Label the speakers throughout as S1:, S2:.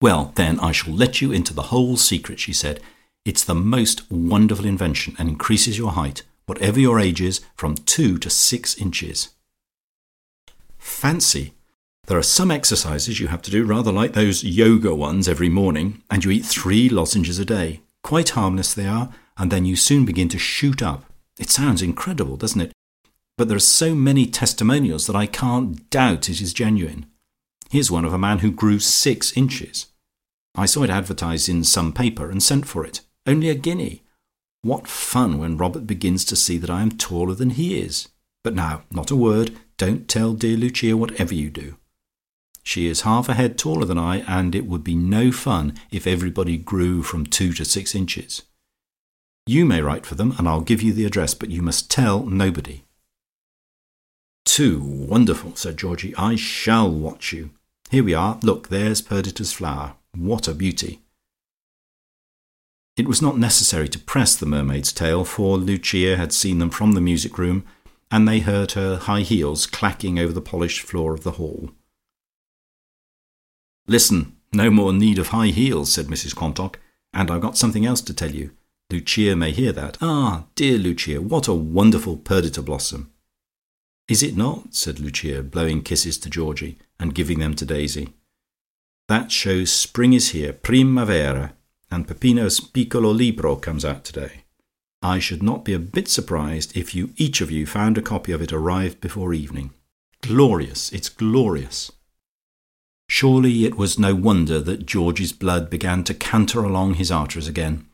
S1: "Well, then I shall let you into the whole secret," she said. "It's the most wonderful invention, and increases your height, whatever your age is, from two to six inches. Fancy! There are some exercises you have to do rather like those Yoga ones every morning, and you eat three lozenges a day. Quite harmless they are, and then you soon begin to shoot up. It sounds incredible, doesn't it? But there are so many testimonials that I can't doubt it is genuine. Here's one of a man who grew six inches. I saw it advertised in some paper, and sent for it. Only a guinea. What fun when Robert begins to see that I am taller than he is! But now, not a word. Don't tell dear Lucia whatever you do. She is half a head taller than I, and it would be no fun if everybody grew from two to six inches. You may write for them, and I'll give you the address, but you must tell nobody. "Too wonderful," said Georgie. "I shall watch you. Here we are. Look, there's Perdita's flower. What a beauty!" It was not necessary to press the mermaid's tail, for Lucia had seen them from the music room, and they heard her high heels clacking over the polished floor of the hall. "Listen, no more need of high heels," said Mrs Quantock, "and I've got something else to tell you. Lucia may hear that. Ah, dear Lucia, what a wonderful Perdita blossom!" "Is it not?" said Lucia, blowing kisses to Georgie, and giving them to Daisy. "That shows spring is here, primavera, and Peppino's piccolo libro comes out today. I should not be a bit surprised if you each of you found a copy of it arrived before evening. Glorious! It's glorious!" Surely it was no wonder that George's blood began to canter along his arteries again.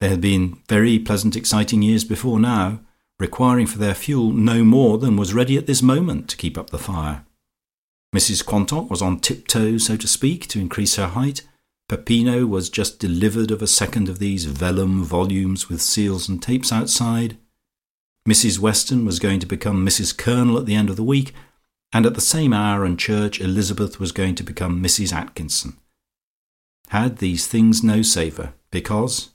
S1: There had been very pleasant exciting years before now, requiring for their fuel no more than was ready at this moment to keep up the fire. Mrs Quantock was on tiptoe, so to speak, to increase her height. Peppino was just delivered of a second of these vellum volumes with seals and tapes outside. Mrs Weston was going to become Mrs Colonel at the end of the week, and at the same hour and church Elizabeth was going to become Mrs Atkinson. Had these things no savour, because